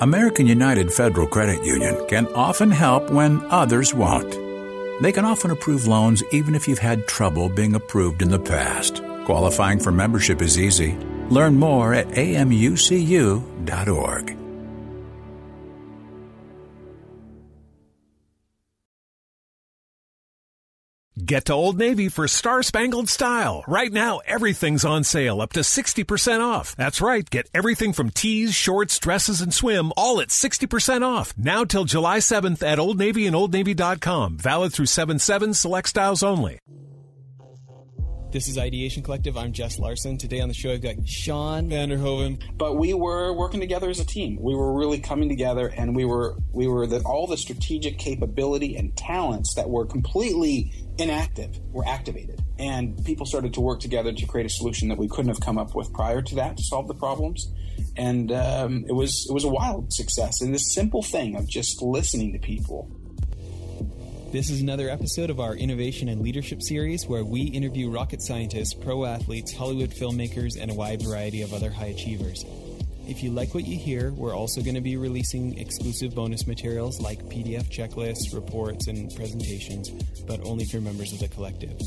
American United Federal Credit Union can often help when others won't. They can often approve loans even if you've had trouble being approved in the past. Qualifying for membership is easy. Learn more at amucu.org. Get to Old Navy for Star Spangled Style. Right now, everything's on sale, up to 60% off. That's right, get everything from tees, shorts, dresses, and swim, all at 60% off. Now till July 7th at Old Navy and OldNavy.com. Valid through 7 7, select styles only. This is Ideation Collective. I'm Jess Larson. Today on the show, I've got Sean Vanderhoven. But we were working together as a team. We were really coming together, and we were we were the, all the strategic capability and talents that were completely inactive were activated, and people started to work together to create a solution that we couldn't have come up with prior to that to solve the problems. And um, it was it was a wild success. And this simple thing of just listening to people this is another episode of our Innovation and Leadership series where we interview rocket scientists, pro athletes, Hollywood filmmakers, and a wide variety of other high achievers. If you like what you hear, we're also going to be releasing exclusive bonus materials like PDF checklists, reports, and presentations, but only for members of the collective.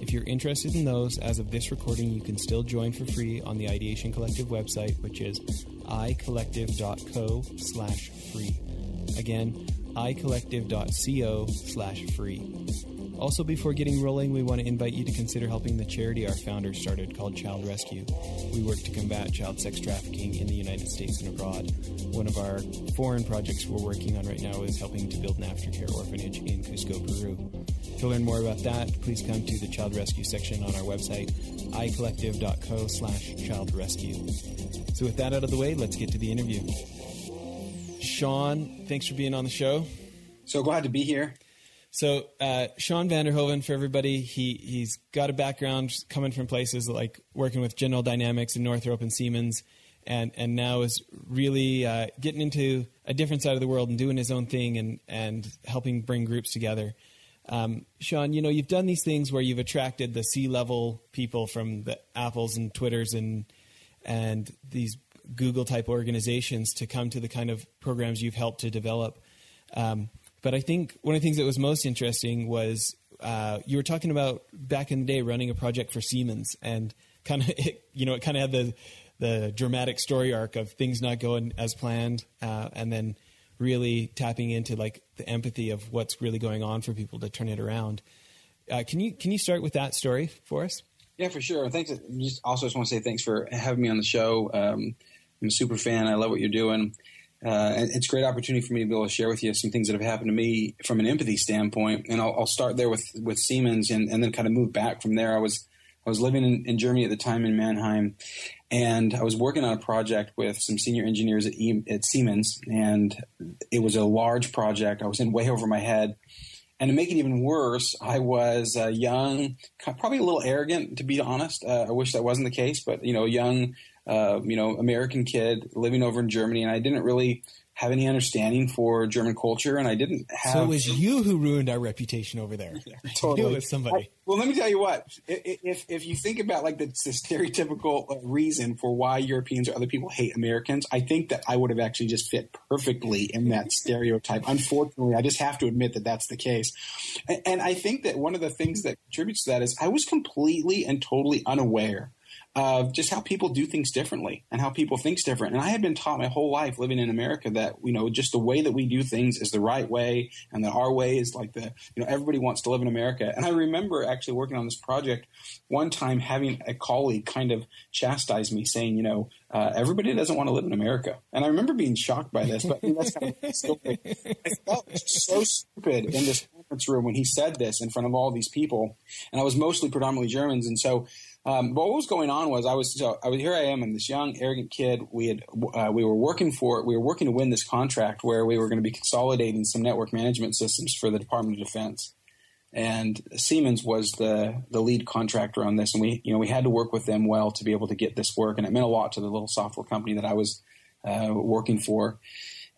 If you're interested in those, as of this recording, you can still join for free on the Ideation Collective website, which is icollective.co slash free. Again, icollective.co slash free. Also, before getting rolling, we want to invite you to consider helping the charity our founders started called Child Rescue. We work to combat child sex trafficking in the United States and abroad. One of our foreign projects we're working on right now is helping to build an aftercare orphanage in Cusco, Peru. To learn more about that, please come to the Child Rescue section on our website, icollective.co slash child rescue. So with that out of the way, let's get to the interview. Sean, thanks for being on the show. So glad to be here. So uh, Sean Vanderhoven, for everybody, he he's got a background coming from places like working with General Dynamics and Northrop and Siemens, and and now is really uh, getting into a different side of the world and doing his own thing and and helping bring groups together. Um, Sean, you know you've done these things where you've attracted the C level people from the Apples and Twitters and and these Google type organizations to come to the kind of programs you've helped to develop. Um, but I think one of the things that was most interesting was uh, you were talking about back in the day running a project for Siemens and kind of you know it kind of had the the dramatic story arc of things not going as planned uh, and then really tapping into like the empathy of what's really going on for people to turn it around. Uh, can you can you start with that story for us? Yeah, for sure. Thanks. Just also just want to say thanks for having me on the show. Um, I'm a super fan. I love what you're doing. Uh, it's a great opportunity for me to be able to share with you some things that have happened to me from an empathy standpoint. And I'll, I'll start there with, with Siemens and, and, then kind of move back from there. I was I was living in, in, Germany at the time in Mannheim, and I was working on a project with some senior engineers at, e, at Siemens, and it was a large project. I was in way over my head. And to make it even worse, I was uh, young, probably a little arrogant, to be honest. Uh, I wish that wasn't the case, but you know, young, uh, you know, American kid living over in Germany, and I didn't really have any understanding for German culture, and I didn't have. So it was you who ruined our reputation over there. Totally, it was somebody. I, well, let me tell you what. If if you think about like the, the stereotypical uh, reason for why Europeans or other people hate Americans, I think that I would have actually just fit perfectly in that stereotype. Unfortunately, I just have to admit that that's the case, and, and I think that one of the things that contributes to that is I was completely and totally unaware of just how people do things differently and how people think different. And I had been taught my whole life living in America that, you know, just the way that we do things is the right way and that our way is like the, you know, everybody wants to live in America. And I remember actually working on this project one time having a colleague kind of chastise me saying, you know, uh, everybody doesn't want to live in America. And I remember being shocked by this, but that's kind of still, I felt so stupid in this conference room when he said this in front of all these people. And I was mostly predominantly Germans. And so um, but what was going on was I was so I was here. I am. I'm this young, arrogant kid. We had uh, we were working for we were working to win this contract where we were going to be consolidating some network management systems for the Department of Defense, and Siemens was the the lead contractor on this. And we you know we had to work with them well to be able to get this work, and it meant a lot to the little software company that I was uh, working for.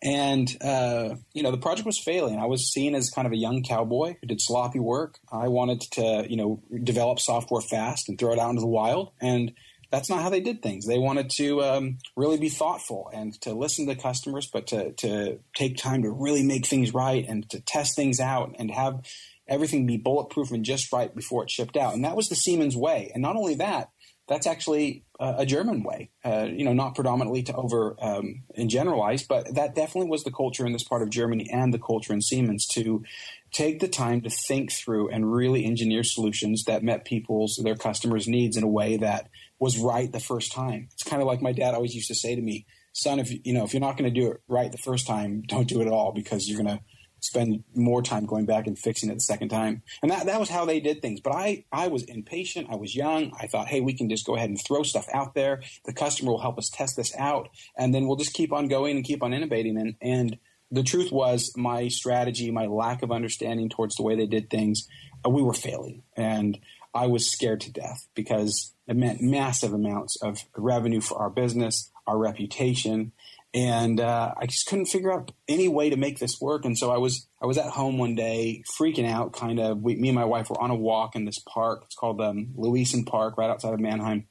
And, uh, you know, the project was failing. I was seen as kind of a young cowboy who did sloppy work. I wanted to, you know, develop software fast and throw it out into the wild. And that's not how they did things. They wanted to um, really be thoughtful and to listen to customers, but to to take time to really make things right and to test things out and have everything be bulletproof and just right before it shipped out. And that was the Siemens way. And not only that, that's actually a German way. Uh, you know, not predominantly to over um, and generalize, but that definitely was the culture in this part of Germany and the culture in Siemens to take the time to think through and really engineer solutions that met people's their customers' needs in a way that was right the first time. It's kind of like my dad always used to say to me, "Son, if you know if you're not going to do it right the first time, don't do it at all because you're going to spend more time going back and fixing it the second time. And that, that was how they did things. But I, I was impatient. I was young. I thought, hey, we can just go ahead and throw stuff out there. The customer will help us test this out. And then we'll just keep on going and keep on innovating. And, and the truth was my strategy, my lack of understanding towards the way they did things, uh, we were failing. And I was scared to death because it meant massive amounts of revenue for our business, our reputation, and uh, I just couldn't figure out any way to make this work. And so I was I was at home one day, freaking out. Kind of, we, me and my wife were on a walk in this park. It's called um, Luisen Park, right outside of Mannheim.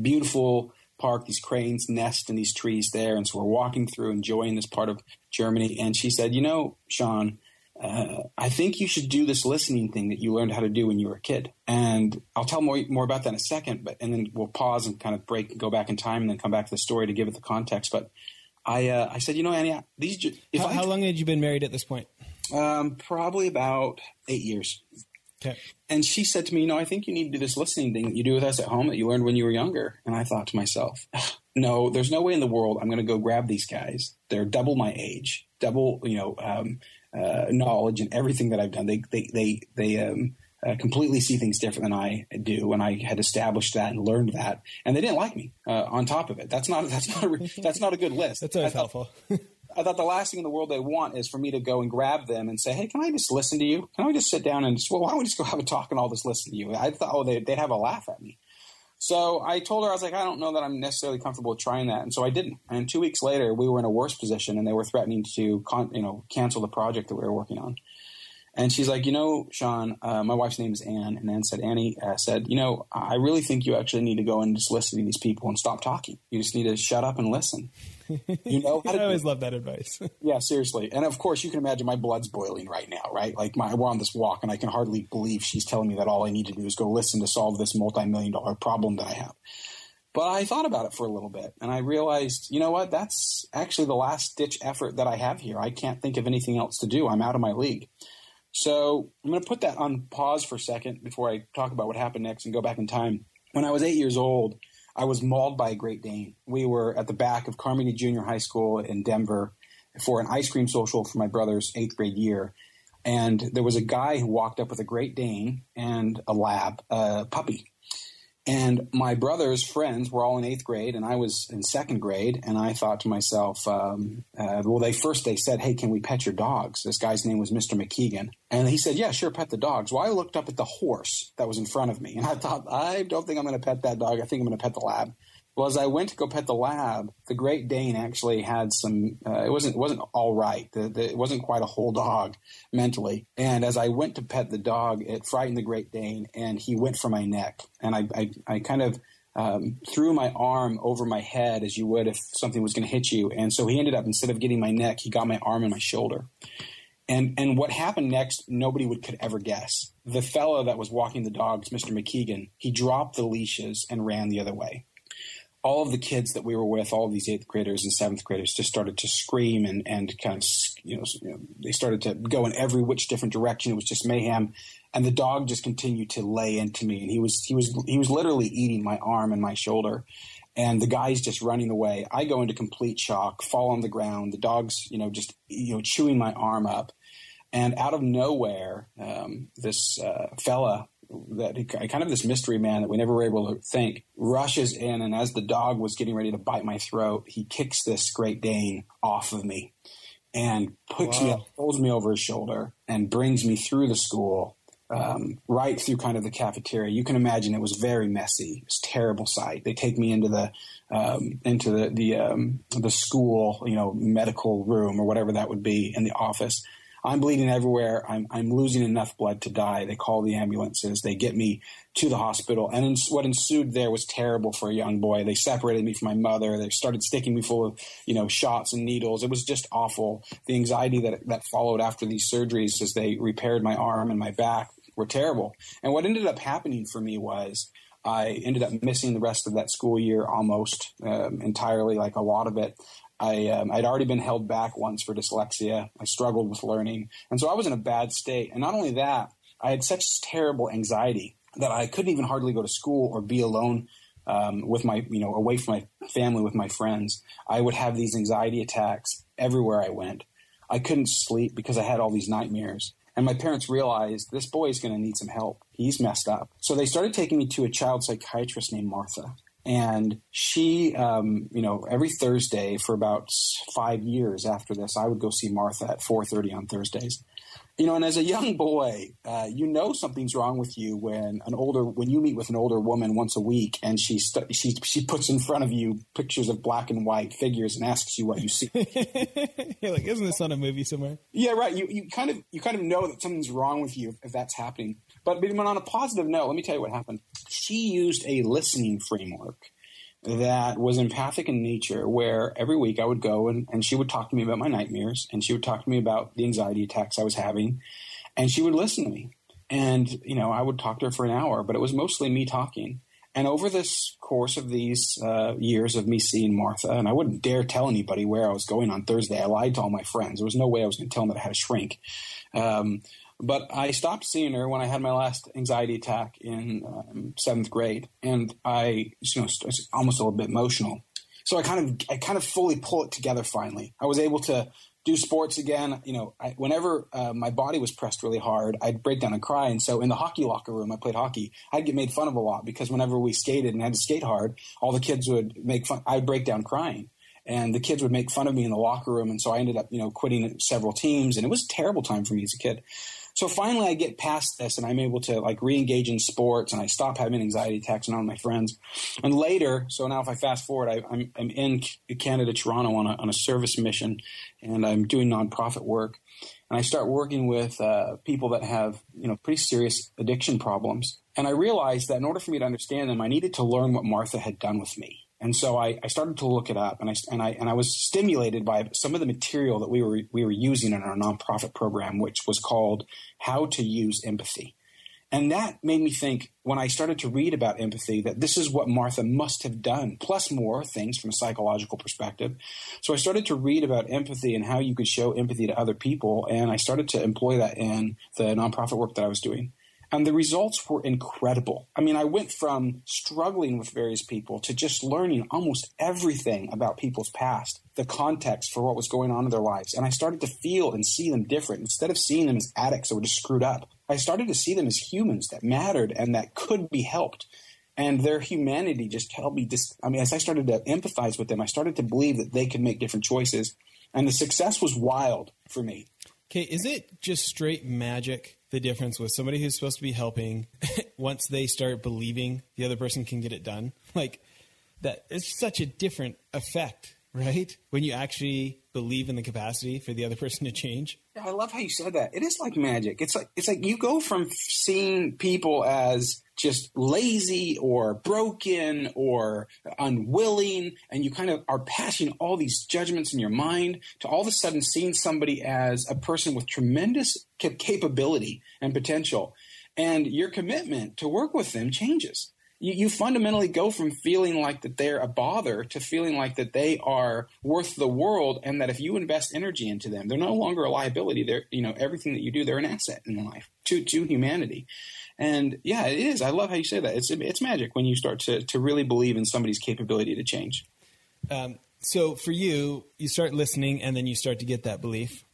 Beautiful park. These cranes nest in these trees there, and so we're walking through, enjoying this part of Germany. And she said, "You know, Sean." Uh, I think you should do this listening thing that you learned how to do when you were a kid. And I'll tell more more about that in a second, but and then we'll pause and kind of break go back in time and then come back to the story to give it the context. But I uh, I said, you know, Annie, these. If how, I, how long had you been married at this point? Um, probably about eight years. Okay. And she said to me, you know, I think you need to do this listening thing that you do with us at home that you learned when you were younger. And I thought to myself, no, there's no way in the world I'm going to go grab these guys. They're double my age, double, you know, um, uh, knowledge and everything that I've done. They, they, they, they, um, uh, completely see things different than I do, and I had established that and learned that, and they didn't like me. Uh, on top of it, that's not that's not a, that's not a good list. that's always I thought, helpful. I thought the last thing in the world they want is for me to go and grab them and say, "Hey, can I just listen to you? Can I just sit down and just well, why don't we just go have a talk and all this listen to you?" I thought, oh, they, would have a laugh at me. So I told her I was like, I don't know that I'm necessarily comfortable with trying that, and so I didn't. And two weeks later, we were in a worse position, and they were threatening to, con- you know, cancel the project that we were working on. And she's like, you know, Sean, uh, my wife's name is Anne. And Anne said, Annie uh, said, you know, I really think you actually need to go and just listen to these people and stop talking. You just need to shut up and listen. You know, I always love that advice. yeah, seriously. And of course, you can imagine my blood's boiling right now, right? Like my, we're on this walk, and I can hardly believe she's telling me that all I need to do is go listen to solve this multi-million dollar problem that I have. But I thought about it for a little bit, and I realized, you know what? That's actually the last ditch effort that I have here. I can't think of anything else to do. I'm out of my league. So I'm going to put that on pause for a second before I talk about what happened next and go back in time. When I was eight years old, I was mauled by a Great Dane. We were at the back of Carmody Junior High School in Denver for an ice cream social for my brother's eighth grade year. And there was a guy who walked up with a Great Dane and a lab, a puppy. And my brother's friends were all in eighth grade, and I was in second grade. And I thought to myself, um, uh, well, they first they said, "Hey, can we pet your dogs?" This guy's name was Mr. McKeegan, and he said, "Yeah, sure, pet the dogs." Well, I looked up at the horse that was in front of me, and I thought, I don't think I'm going to pet that dog. I think I'm going to pet the lab. Well, as I went to go pet the lab, the Great Dane actually had some. Uh, it wasn't wasn't all right. The, the, it wasn't quite a whole dog mentally. And as I went to pet the dog, it frightened the Great Dane, and he went for my neck. And I I, I kind of um, threw my arm over my head as you would if something was going to hit you. And so he ended up instead of getting my neck, he got my arm and my shoulder. And and what happened next, nobody would could ever guess. The fellow that was walking the dogs, Mr. McKeegan, he dropped the leashes and ran the other way all of the kids that we were with, all of these eighth graders and seventh graders, just started to scream and, and kind of, you know, they started to go in every which different direction. It was just mayhem. And the dog just continued to lay into me. And he was, he was, he was literally eating my arm and my shoulder. And the guy's just running away. I go into complete shock, fall on the ground. The dog's, you know, just, you know, chewing my arm up. And out of nowhere, um, this uh, fella that he, kind of this mystery man that we never were able to think rushes in and as the dog was getting ready to bite my throat he kicks this great dane off of me and puts wow. me up pulls me over his shoulder and brings me through the school um, right through kind of the cafeteria. You can imagine it was very messy. It was a terrible sight. They take me into the um, into the the um, the school you know medical room or whatever that would be in the office I'm bleeding everywhere. I'm, I'm losing enough blood to die. They call the ambulances. They get me to the hospital. And what ensued there was terrible for a young boy. They separated me from my mother. They started sticking me full of, you know, shots and needles. It was just awful. The anxiety that, that followed after these surgeries as they repaired my arm and my back were terrible. And what ended up happening for me was I ended up missing the rest of that school year almost um, entirely, like a lot of it. I, um, I'd already been held back once for dyslexia. I struggled with learning. And so I was in a bad state. And not only that, I had such terrible anxiety that I couldn't even hardly go to school or be alone um, with my, you know, away from my family with my friends. I would have these anxiety attacks everywhere I went. I couldn't sleep because I had all these nightmares. And my parents realized this boy is going to need some help. He's messed up. So they started taking me to a child psychiatrist named Martha. And she, um, you know, every Thursday for about five years after this, I would go see Martha at 4:30 on Thursdays you know, and as a young boy, uh, you know something's wrong with you when an older when you meet with an older woman once a week, and she st- she she puts in front of you pictures of black and white figures and asks you what you see. You're like, isn't this on a movie somewhere? Yeah, right. You you kind of you kind of know that something's wrong with you if that's happening. But, but on a positive note, let me tell you what happened. She used a listening framework that was empathic in nature, where every week I would go and, and she would talk to me about my nightmares and she would talk to me about the anxiety attacks I was having and she would listen to me. And, you know, I would talk to her for an hour, but it was mostly me talking. And over this course of these uh, years of me seeing Martha, and I wouldn't dare tell anybody where I was going on Thursday. I lied to all my friends. There was no way I was going to tell them that I had a shrink. Um, but I stopped seeing her when I had my last anxiety attack in um, seventh grade, and I, you know, almost a little bit emotional. So I kind of, I kind of fully pull it together. Finally, I was able to do sports again. You know, I, whenever uh, my body was pressed really hard, I'd break down and cry. And so in the hockey locker room, I played hockey. I'd get made fun of a lot because whenever we skated and had to skate hard, all the kids would make fun. I'd break down crying and the kids would make fun of me in the locker room. And so I ended up, you know, quitting several teams and it was a terrible time for me as a kid. So finally, I get past this and I'm able to like re-engage in sports and I stop having anxiety attacks and all my friends. And later, so now if I fast forward, I, am I'm in Canada, Toronto on a, on a service mission and I'm doing nonprofit work. And I start working with uh, people that have, you know, pretty serious addiction problems. And I realized that in order for me to understand them, I needed to learn what Martha had done with me. And so I, I, started to look it up, and I and I and I was stimulated by some of the material that we were we were using in our nonprofit program, which was called "How to Use Empathy." And that made me think when I started to read about empathy that this is what Martha must have done, plus more things from a psychological perspective. So I started to read about empathy and how you could show empathy to other people, and I started to employ that in the nonprofit work that I was doing. And the results were incredible. I mean, I went from struggling with various people to just learning almost everything about people's past, the context for what was going on in their lives. And I started to feel and see them different. Instead of seeing them as addicts that were just screwed up, I started to see them as humans that mattered and that could be helped. And their humanity just helped me. Just, I mean, as I started to empathize with them, I started to believe that they could make different choices. And the success was wild for me. Okay, is it just straight magic the difference with somebody who's supposed to be helping once they start believing the other person can get it done? Like that it's such a different effect, right? When you actually believe in the capacity for the other person to change. Yeah, I love how you said that. It is like magic. It's like it's like you go from seeing people as just lazy or broken or unwilling, and you kind of are passing all these judgments in your mind to all of a sudden seeing somebody as a person with tremendous capability and potential. And your commitment to work with them changes. You, you, fundamentally go from feeling like that they're a bother to feeling like that they are worth the world and that if you invest energy into them, they're no longer a liability. They're, you know, everything that you do, they're an asset in life to, to humanity. And yeah, it is. I love how you say that. It's it's magic when you start to to really believe in somebody's capability to change. Um, so for you, you start listening, and then you start to get that belief.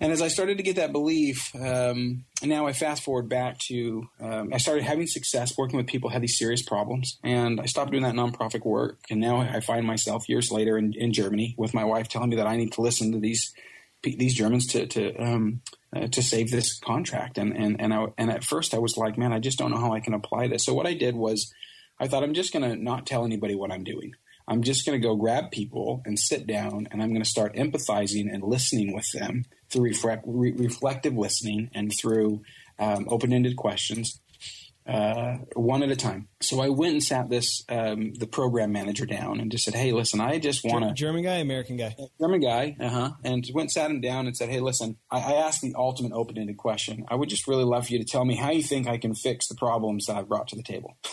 And as I started to get that belief, um, now I fast forward back to um, I started having success working with people who had these serious problems, and I stopped doing that nonprofit work, and now I find myself years later in, in Germany with my wife telling me that I need to listen to these these Germans to to um, uh, to save this contract. And and and I, and at first I was like, man, I just don't know how I can apply this. So what I did was, I thought I'm just going to not tell anybody what I'm doing. I'm just going to go grab people and sit down and I'm going to start empathizing and listening with them through re- reflective listening and through um, open ended questions. Uh, one at a time. So I went and sat this um, the program manager down and just said, "Hey, listen, I just want to German guy, American guy, German guy, uh huh." And went sat him down and said, "Hey, listen, I, I asked the ultimate open ended question. I would just really love for you to tell me how you think I can fix the problems that I've brought to the table."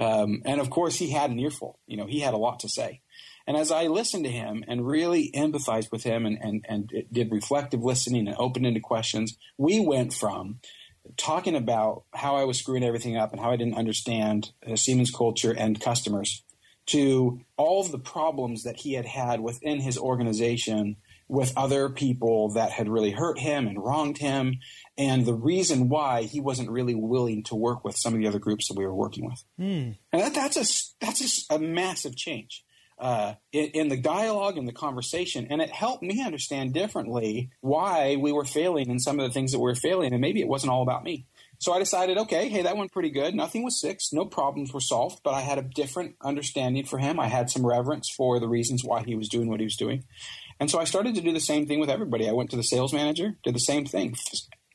Um, and of course, he had an earful. You know, he had a lot to say. And as I listened to him and really empathized with him and, and, and did reflective listening and opened into questions, we went from talking about how I was screwing everything up and how I didn't understand uh, Siemens culture and customers to all of the problems that he had had within his organization with other people that had really hurt him and wronged him and the reason why he wasn't really willing to work with some of the other groups that we were working with. Mm. And that, that's a that's a, a massive change uh, in, in, the dialogue and the conversation, and it helped me understand differently why we were failing in some of the things that we were failing, and maybe it wasn't all about me. So I decided, okay, hey, that went pretty good. Nothing was fixed, no problems were solved, but I had a different understanding for him. I had some reverence for the reasons why he was doing what he was doing. And so I started to do the same thing with everybody. I went to the sales manager, did the same thing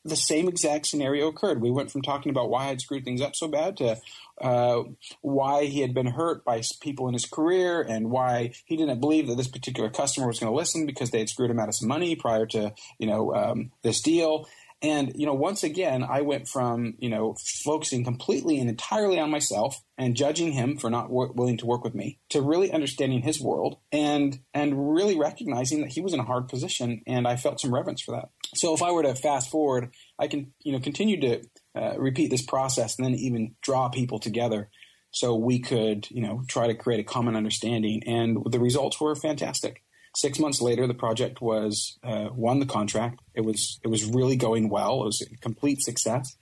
the same exact scenario occurred. We went from talking about why I'd screwed things up so bad to uh, why he had been hurt by people in his career and why he didn't believe that this particular customer was going to listen because they had screwed him out of some money prior to you know um, this deal. And, you know, once again, I went from, you know, focusing completely and entirely on myself and judging him for not w- willing to work with me to really understanding his world and, and really recognizing that he was in a hard position. And I felt some reverence for that. So if I were to fast forward, I can, you know, continue to uh, repeat this process and then even draw people together so we could, you know, try to create a common understanding. And the results were fantastic. Six months later, the project was uh, won the contract. It was it was really going well. It was a complete success.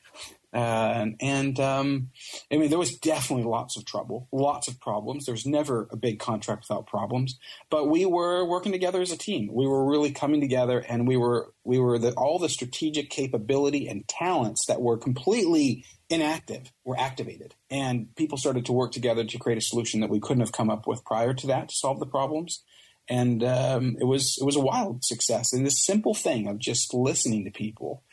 Uh, and um, I mean, there was definitely lots of trouble, lots of problems. There's never a big contract without problems. But we were working together as a team. We were really coming together, and we were we were the, all the strategic capability and talents that were completely inactive were activated, and people started to work together to create a solution that we couldn't have come up with prior to that to solve the problems and um, it was it was a wild success. And this simple thing of just listening to people,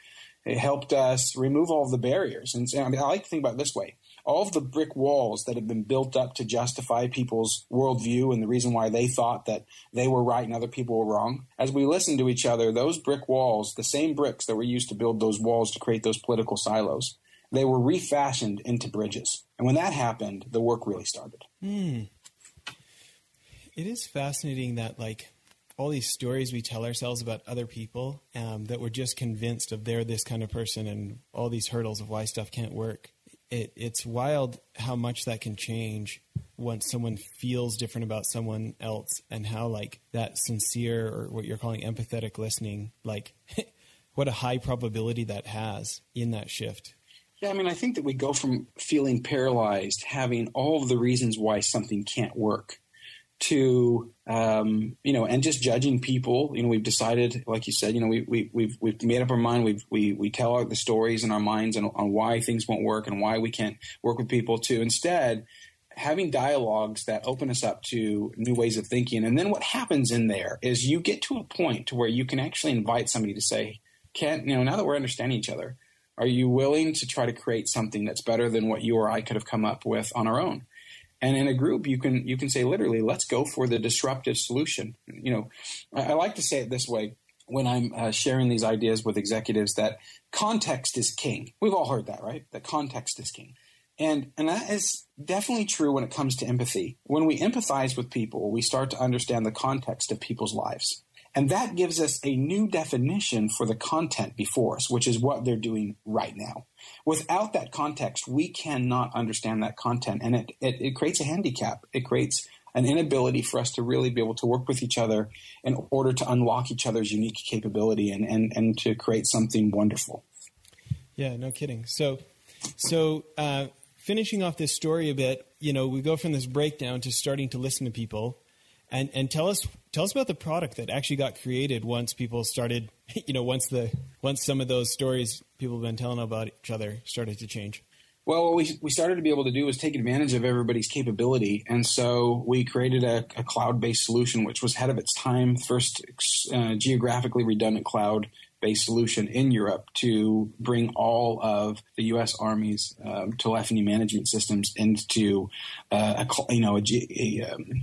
it helped us remove all of the barriers. And I, mean, I like to think about it this way: all of the brick walls that have been built up to justify people's worldview and the reason why they thought that they were right and other people were wrong. As we listen to each other, those brick walls, the same bricks that were used to build those walls to create those political silos, they were refashioned into bridges. And when that happened, the work really started. Mm it is fascinating that like all these stories we tell ourselves about other people um, that we're just convinced of they're this kind of person and all these hurdles of why stuff can't work. It, it's wild how much that can change once someone feels different about someone else and how like that sincere or what you're calling empathetic listening, like what a high probability that has in that shift. Yeah, I mean, I think that we go from feeling paralyzed, having all of the reasons why something can't work, to um, you know, and just judging people. You know, we've decided, like you said, you know, we, we we've we've made up our mind. We've we we tell the stories in our minds and on why things won't work and why we can't work with people. To instead having dialogues that open us up to new ways of thinking. And then what happens in there is you get to a point to where you can actually invite somebody to say, "Can't you know now that we're understanding each other?" Are you willing to try to create something that's better than what you or I could have come up with on our own? And in a group, you can you can say literally, let's go for the disruptive solution. You know, I, I like to say it this way when I'm uh, sharing these ideas with executives that context is king. We've all heard that, right? That context is king. And and that is definitely true when it comes to empathy. When we empathize with people, we start to understand the context of people's lives. And that gives us a new definition for the content before us, which is what they're doing right now. Without that context, we cannot understand that content. And it, it, it, creates a handicap. It creates an inability for us to really be able to work with each other in order to unlock each other's unique capability and, and, and to create something wonderful. Yeah, no kidding. So, so uh, finishing off this story a bit, you know, we go from this breakdown to starting to listen to people and and tell us tell us about the product that actually got created once people started you know once the once some of those stories people have been telling about each other started to change Well, what we, we started to be able to do was take advantage of everybody's capability. And so we created a, a cloud based solution, which was ahead of its time, first uh, geographically redundant cloud based solution in Europe to bring all of the U.S. Army's um, telephony management systems into uh, a, you know, a, a, um,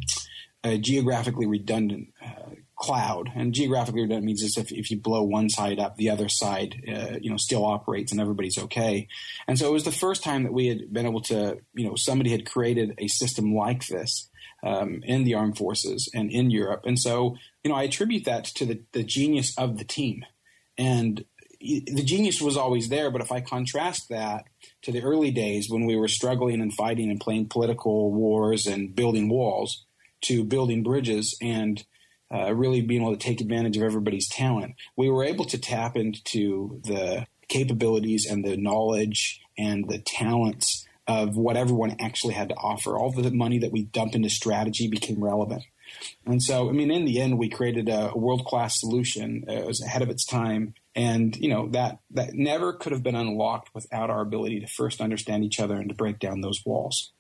a geographically redundant uh, cloud. And geographically redundant means is if, if you blow one side up, the other side, uh, you know, still operates and everybody's okay. And so it was the first time that we had been able to, you know, somebody had created a system like this. Um, in the armed forces and in Europe. And so, you know, I attribute that to the, the genius of the team. And the genius was always there, but if I contrast that to the early days when we were struggling and fighting and playing political wars and building walls to building bridges and uh, really being able to take advantage of everybody's talent, we were able to tap into the capabilities and the knowledge and the talents of what everyone actually had to offer. All the money that we dumped into strategy became relevant. And so, I mean, in the end, we created a world class solution. It was ahead of its time, and you know that that never could have been unlocked without our ability to first understand each other and to break down those walls.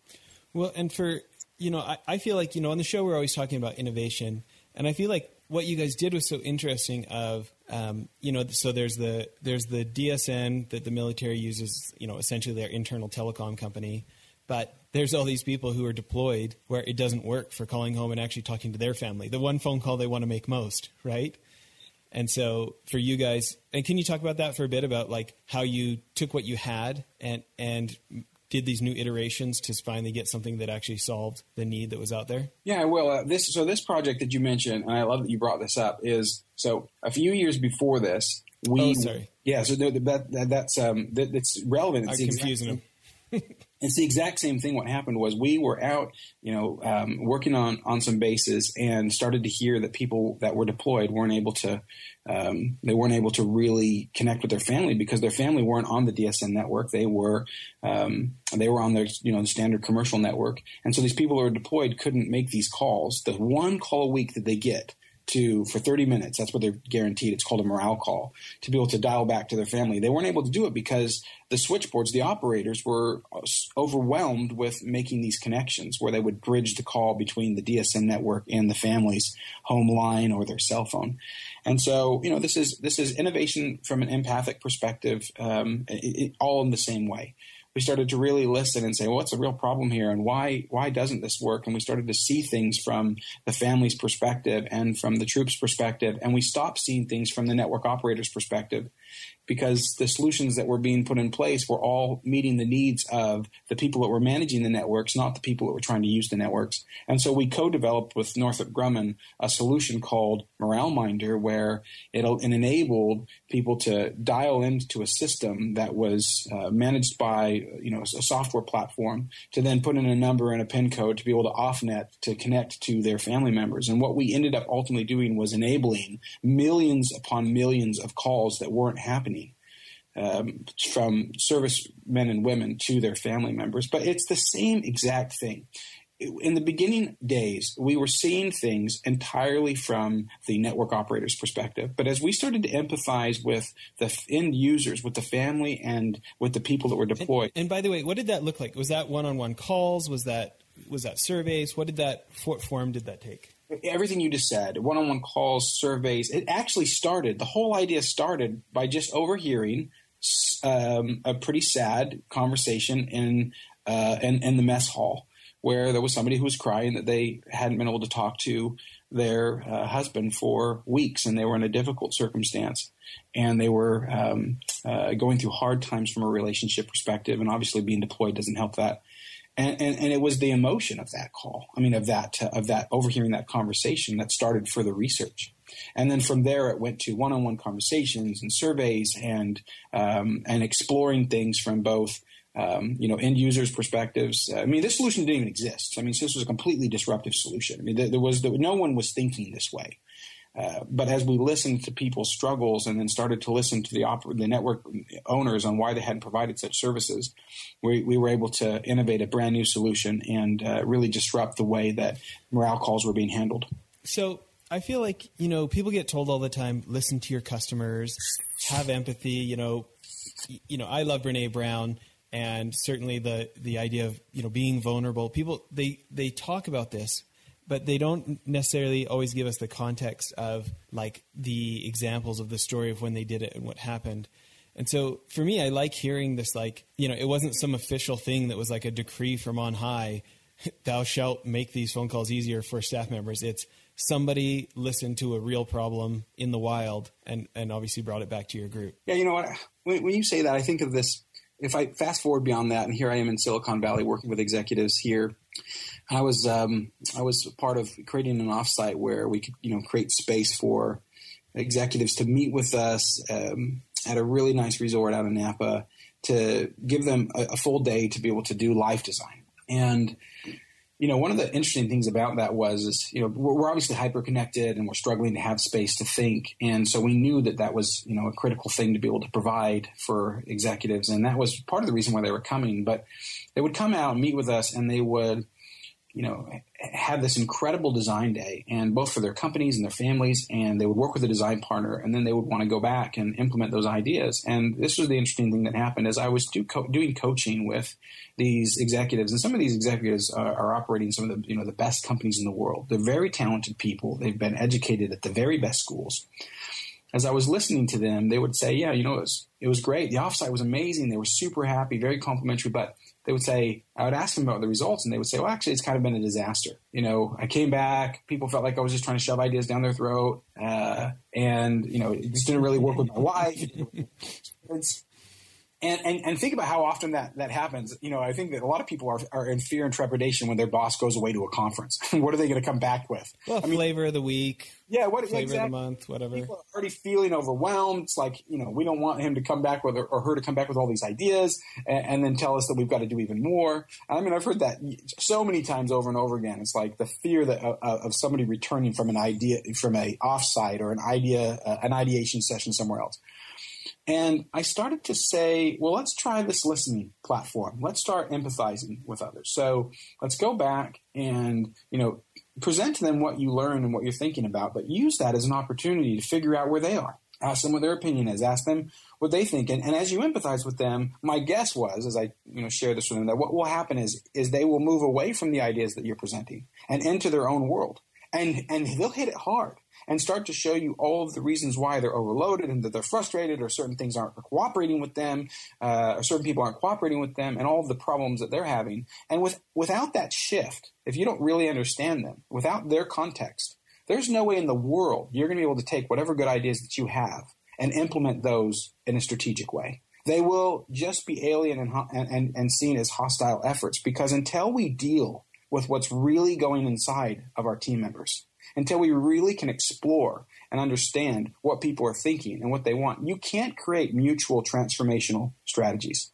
Well, and for you know, I, I feel like you know on the show we're always talking about innovation, and I feel like what you guys did was so interesting. Of um, you know, so there's the there's the DSN that the military uses. You know, essentially their internal telecom company, but there's all these people who are deployed where it doesn't work for calling home and actually talking to their family. The one phone call they want to make most, right? And so for you guys, and can you talk about that for a bit about like how you took what you had and and did these new iterations to finally get something that actually solved the need that was out there? Yeah, well, uh, this so this project that you mentioned, and I love that you brought this up, is so a few years before this, we oh, sorry. yeah, so that, that that's um that, that's relevant. It's I'm confusing them. it's the exact same thing. What happened was we were out, you know, um, working on on some bases and started to hear that people that were deployed weren't able to, um, they weren't able to really connect with their family because their family weren't on the DSN network. They were, um, they were on their, you know, the standard commercial network, and so these people who were deployed couldn't make these calls. The one call a week that they get to for 30 minutes that's what they're guaranteed. It's called a morale call to be able to dial back to their family. They weren't able to do it because the switchboards the operators were overwhelmed with making these connections where they would bridge the call between the dsn network and the family's home line or their cell phone. And so you know this is this is innovation from an empathic perspective um, it, it, all in the same way we started to really listen and say, well, what's the real problem here, and why why doesn't this work? And we started to see things from the family's perspective and from the troops' perspective, and we stopped seeing things from the network operator's perspective because the solutions that were being put in place were all meeting the needs of the people that were managing the networks, not the people that were trying to use the networks. And so we co-developed with Northrop Grumman a solution called Morale Minder, where it, it enabled people to dial into a system that was uh, managed by you know a software platform to then put in a number and a pin code to be able to offnet to connect to their family members. And what we ended up ultimately doing was enabling millions upon millions of calls that weren't happening um, from servicemen and women to their family members. But it's the same exact thing. In the beginning days, we were seeing things entirely from the network operator's perspective. But as we started to empathize with the end users, with the family, and with the people that were deployed. And, and by the way, what did that look like? Was that one-on-one calls? Was that was that surveys? What did that what form did that take? everything you just said one-on-one calls surveys it actually started the whole idea started by just overhearing um, a pretty sad conversation in, uh, in, in the mess hall where there was somebody who was crying that they hadn't been able to talk to their uh, husband for weeks and they were in a difficult circumstance. And they were um, uh, going through hard times from a relationship perspective and obviously being deployed doesn't help that. And, and, and it was the emotion of that call i mean of that of that overhearing that conversation that started further research and then from there, it went to one-on-one conversations and surveys and um, and exploring things from both um, you know end users' perspectives. I mean, this solution didn't even exist. I mean, this was a completely disruptive solution. I mean, there, there was there, no one was thinking this way. Uh, but as we listened to people's struggles and then started to listen to the, oper- the network owners on why they hadn't provided such services, we, we were able to innovate a brand new solution and uh, really disrupt the way that morale calls were being handled. So I feel like you know people get told all the time, listen to your customers, have empathy. You know, you know I love Brene Brown. and certainly the the idea of you know being vulnerable. People they they talk about this, but they don't necessarily always give us the context of like the examples of the story of when they did it and what happened. And so for me, I like hearing this like, you know, it wasn't some official thing that was like a decree from on high, thou shalt make these phone calls easier for staff members. It's somebody listened to a real problem in the wild and, and obviously brought it back to your group. Yeah, you know what? When, when you say that, I think of this. If I fast forward beyond that, and here I am in Silicon Valley working with executives here, I was um, I was part of creating an offsite where we could you know create space for executives to meet with us um, at a really nice resort out in Napa to give them a, a full day to be able to do life design and you know, one of the interesting things about that was, is, you know, we're, obviously hyper connected and we're struggling to have space to think. And so we knew that that was, you know, a critical thing to be able to provide for executives. And that was part of the reason why they were coming. But they would come out, meet with us, and they would, you know, had this incredible design day, and both for their companies and their families, and they would work with a design partner, and then they would want to go back and implement those ideas. And this was the interesting thing that happened as I was do co- doing coaching with these executives, and some of these executives are, are, operating some of the you know the best companies in the world. They're very talented people. They've been educated at the very best schools. As I was listening to them, they would say, "Yeah, you know, it was it was great. The offsite was amazing. They were super happy, very complimentary, but." They would say, I would ask them about the results, and they would say, well, actually, it's kind of been a disaster. You know, I came back, people felt like I was just trying to shove ideas down their throat, uh, and, you know, it just didn't really work with my wife. and, and, and think about how often that, that happens. You know, I think that a lot of people are, are in fear and trepidation when their boss goes away to a conference. what are they going to come back with? Well, I mean, flavor of the week. Yeah, what flavor exactly. of the month, whatever. People are already feeling overwhelmed. It's like you know we don't want him to come back with or her to come back with all these ideas and, and then tell us that we've got to do even more. I mean, I've heard that so many times over and over again. It's like the fear that uh, of somebody returning from an idea from a offsite or an idea uh, an ideation session somewhere else. And I started to say, well, let's try this listening platform. Let's start empathizing with others. So let's go back and, you know, present to them what you learn and what you're thinking about, but use that as an opportunity to figure out where they are. Ask them what their opinion is. Ask them what they think. And, and as you empathize with them, my guess was, as I you know share this with them, that what will happen is is they will move away from the ideas that you're presenting and into their own world. And and they'll hit it hard and start to show you all of the reasons why they're overloaded and that they're frustrated or certain things aren't cooperating with them uh, or certain people aren't cooperating with them and all of the problems that they're having. And with, without that shift, if you don't really understand them, without their context, there's no way in the world you're going to be able to take whatever good ideas that you have and implement those in a strategic way. They will just be alien and, and, and seen as hostile efforts because until we deal with what's really going inside of our team members, until we really can explore and understand what people are thinking and what they want. You can't create mutual transformational strategies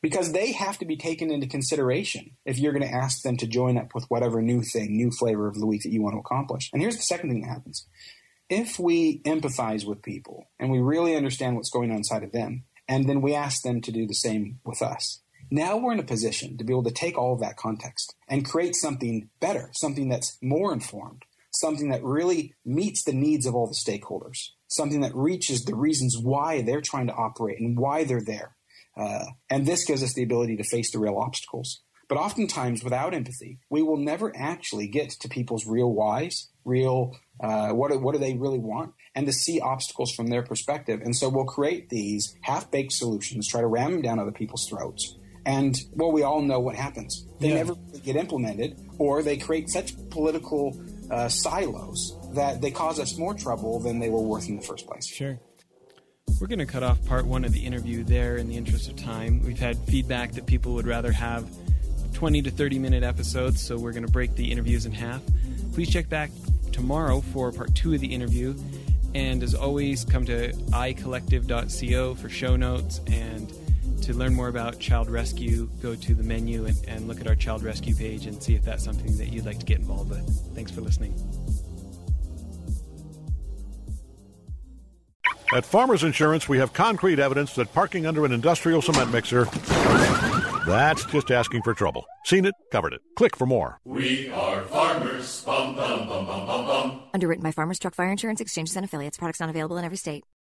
because they have to be taken into consideration if you're going to ask them to join up with whatever new thing, new flavor of the week that you want to accomplish. And here's the second thing that happens. If we empathize with people and we really understand what's going on inside of them, and then we ask them to do the same with us, now we're in a position to be able to take all of that context and create something better, something that's more informed, something that really meets the needs of all the stakeholders, something that reaches the reasons why they're trying to operate and why they're there. Uh, and this gives us the ability to face the real obstacles. But oftentimes, without empathy, we will never actually get to people's real whys, real uh, what what do they really want, and to see obstacles from their perspective. And so we'll create these half baked solutions, try to ram them down other people's throats, and well, we all know what happens. They yeah. never get implemented, or they create such political uh, silos that they cause us more trouble than they were worth in the first place. Sure. We're going to cut off part one of the interview there in the interest of time. We've had feedback that people would rather have 20 to 30 minute episodes, so we're going to break the interviews in half. Please check back tomorrow for part two of the interview. And as always, come to icollective.co for show notes. And to learn more about child rescue, go to the menu and, and look at our child rescue page and see if that's something that you'd like to get involved with. Thanks for listening. At Farmers Insurance, we have concrete evidence that parking under an industrial cement mixer, that's just asking for trouble. Seen it, covered it. Click for more. We are farmers. Bum, bum, bum, bum, bum, bum. Underwritten by Farmers Truck Fire Insurance Exchanges and Affiliates. Products not available in every state.